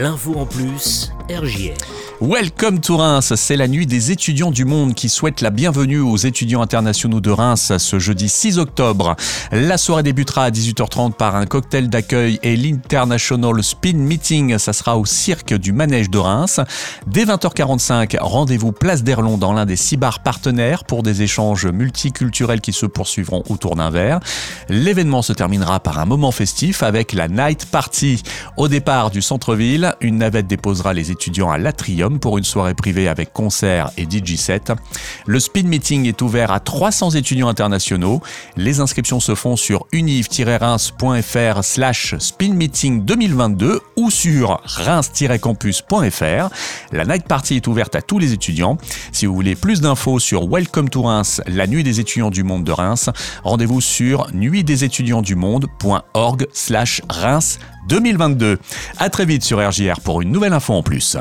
L'info en plus, RJR. Welcome to Reims, c'est la nuit des étudiants du monde qui souhaitent la bienvenue aux étudiants internationaux de Reims ce jeudi 6 octobre. La soirée débutera à 18h30 par un cocktail d'accueil et l'International Spin Meeting, ça sera au cirque du Manège de Reims. Dès 20h45, rendez-vous place d'Erlon dans l'un des six bars partenaires pour des échanges multiculturels qui se poursuivront autour d'un verre. L'événement se terminera par un moment festif avec la Night Party. Au départ du centre-ville, une navette déposera les étudiants à l'Atrium pour une soirée privée avec concert et DJ set. Le speed meeting est ouvert à 300 étudiants internationaux. Les inscriptions se font sur univ-reims.fr slash speedmeeting 2022 ou sur reims-campus.fr. La night party est ouverte à tous les étudiants. Si vous voulez plus d'infos sur Welcome to Reims, la nuit des étudiants du monde de Reims, rendez-vous sur nuitdesétudiantsdumonde.org slash Reims 2022. À très vite sur RJR pour une nouvelle info en plus.